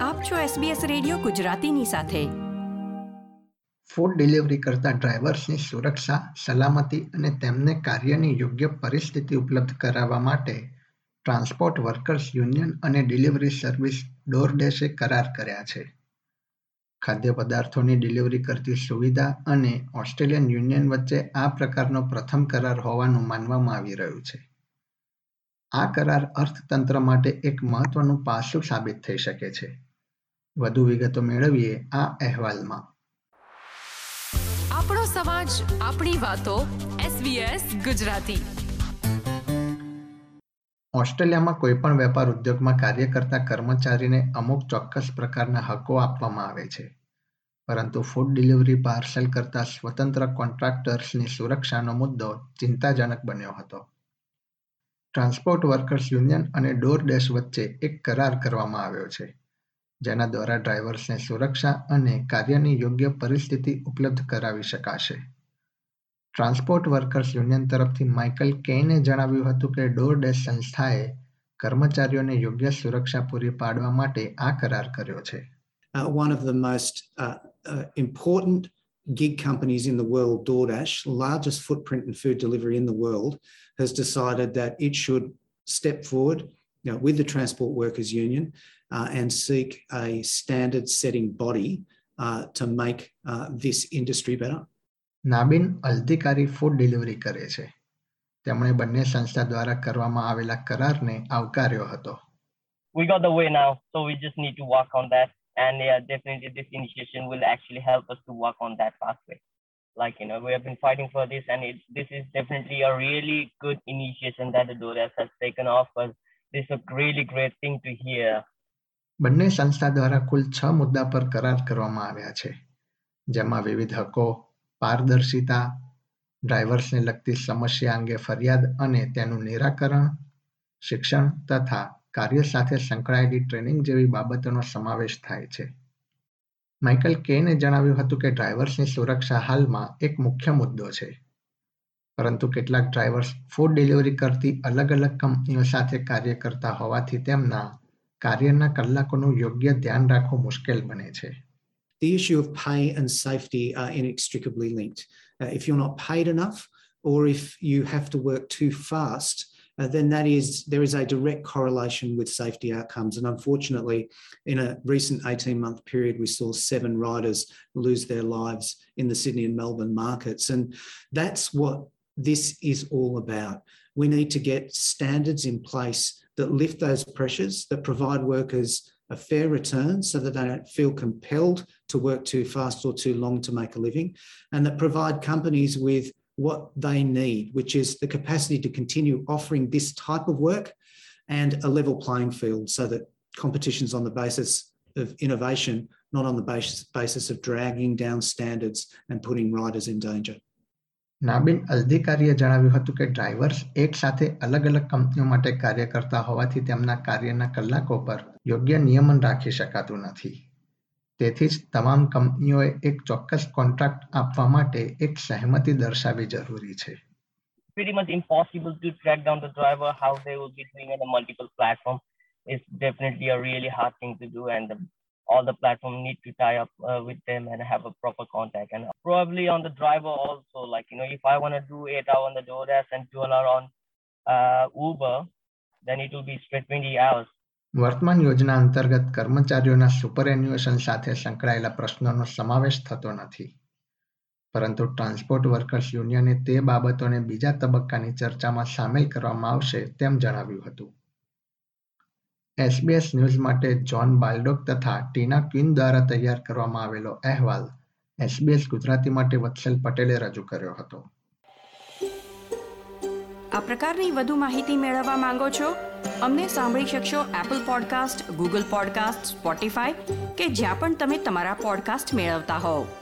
આપ છો SBS radio ગુજરાતીની સાથે. ફૂડ ડિલિવરી કરતા ડ્રાઈવર્સની સુરક્ષા, સલામતી અને તેમને કાર્યની યોગ્ય પરિસ્થિતિ ઉપલબ્ધ કરાવવા માટે ટ્રાન્સપોર્ટ વર્કર્સ યુનિયન અને ડિલિવરી સર્વિસ ડોરડેશે કરાર કર્યા છે. ખાદ્ય પદાર્થોની ડિલિવરી કરતી સુવિધા અને ઓસ્ટ્રેલિયન યુનિયન વચ્ચે આ પ્રકારનો પ્રથમ કરાર હોવાનું માનવામાં આવી રહ્યું છે. આ કરાર અર્થતંત્ર માટે એક મહત્વનું પાસું સાબિત થઈ શકે છે. વધુ વિગતો મેળવીએ આ અહેવાલમાં. આપણો સમાજ આપણી વાતો SBS ગુજરાતી. ઓસ્ટ્રેલિયામાં કોઈપણ વેપાર ઉદ્યોગમાં કાર્ય કરતા કર્મચારીને અમુક ચોક્કસ પ્રકારના હકો આપવામાં આવે છે. પરંતુ ફૂડ ડિલિવરી પાર્સલ કરતા સ્વતંત્ર કોન્ટ્રાક્ટર્સની સુરક્ષાનો મુદ્દો ચિંતાજનક બન્યો હતો. ટ્રાન્સપોર્ટ વર્કર્સ યુનિયન અને ડોર ડેશ વચ્ચે એક કરાર કરવામાં આવ્યો છે. જેના દ્વારા ડ્રાઈવર્સને સુરક્ષા અને કાર્યની યોગ્ય પરિસ્થિતિ ઉપલબ્ધ કરાવી શકાશે ટ્રાન્સપોર્ટ વર્કર્સ યુનિયન તરફથી માઇકલ કેને જણાવ્યું હતું કે ડોર ડેશ સંસ્થાએ કર્મચારીઓને યોગ્ય સુરક્ષા પૂરી પાડવા માટે આ કરાર કર્યો છે Uh, the most uh, uh, important gig companies in the world, DoorDash, largest footprint in food delivery in the world, has decided that it should step forward you know, with the Transport Workers Union uh, and seek a standard setting body uh, to make uh, this industry better. નાબિન અધિકારી food delivery કરે છે તેમણે બંને સંસ્થા દ્વારા કરવામાં આવેલા કરારને આવકાર્યો હતો We got the way now, so we just need to work on that. and yeah, definitely this initiation will actually help us to work on that pathway. Like you know, we have been fighting for this, and it, this is definitely a really good initiation that the DORAS has taken off. But this is a really great thing to hear. બંને સંસ્થા દ્વારા કુલ છ મુદ્દા પર કરાર કરવામાં આવ્યા છે. જેમાં વિવિધ હકો, પારદર્શિતા ડ્રાઈવર્સને લગતી સમસ્યા અંગે ફરિયાદ અને તેનું નિરાકરણ, શિક્ષણ તથા કાર્ય સાથે સંકળાયેલી ટ્રેનિંગ જેવી બાબતોનો સમાવેશ થાય છે. માઇકલ કેને જણાવ્યું હતું કે ડ્રાઈવર્સની સુરક્ષા હાલમાં એક મુખ્ય મુદ્દો છે. પરંતુ કેટલાક ડ્રાઈવર્સ ફૂડ ડિલિવરી કરતી અલગ અલગ કંપનીઓ સાથે કાર્ય કરતા હોવાથી તેમના કાર્યના કલાકોનું યોગ્ય ધ્યાન રાખવું મુશ્કેલ બને છે The issue of pay and safety are inextricably linked. Uh, if you're not paid enough, or if you have to work too fast, uh, then that is there is a direct correlation with safety outcomes. And unfortunately, in a recent 18 month period, we saw seven riders lose their lives in the Sydney and Melbourne markets. And that's what this is all about. We need to get standards in place that lift those pressures, that provide workers a fair return so that they don't feel compelled to work too fast or too long to make a living, and that provide companies with what they need, which is the capacity to continue offering this type of work and a level playing field so that competition's on the basis of innovation, not on the basis, basis of dragging down standards and putting riders in danger. નાબિન અધિકારીએ જણાવ્યું હતું કે drivers એક સાથે અલગ અલગ કંપનીઓ માટે કાર્ય કરતા હોવાથી તેમના કાર્યના કલાકો પર યોગ્ય નિયમન રાખી શકાતું નથી. તેથી જ તમામ કંપનીઓએ એક ચોક્કસ કોન્ટ્રાક્ટ આપવા માટે એક સહમતિ દર્શાવવી જરૂરી છે. Pretty much impossible to track down the driver how they will be doing on a multiple platform is definitely a really hard thing to do and the, all the platform need to tie up uh, with them and have a proper contact and probably on the driver also like you know if i want to do eight hour on the DoorDash and 12 hour on uh, uber then it will be straight 20 hours વર્તમાન યોજના અંતર્ગત કર્મચારીઓના સુપરએન્યુએશન સાથે સંકળાયેલા પ્રશ્નોનો સમાવેશ થતો નથી પરંતુ ટ્રાન્સપોર્ટ વર્કર્સ યુનિયને તે બાબતોને બીજા તબક્કાની ચર્ચામાં સામેલ કરવામાં આવશે તેમ જણાવ્યું હતું એસબીએસ ન્યૂઝ માટે જ્હોન બાલ્ડોક તથા ટીના ક્વિન દ્વારા તૈયાર કરવામાં આવેલો અહેવાલ એસબીએસ ગુજરાતી માટે વત્સલ પટેલે રજૂ કર્યો હતો. આ પ્રકારની વધુ માહિતી મેળવવા માંગો છો? અમને સાંભળી શકશો Apple podcast Google podcast Spotify કે જ્યાં પણ તમે તમારા પોડકાસ્ટ મેળવતા હોવ.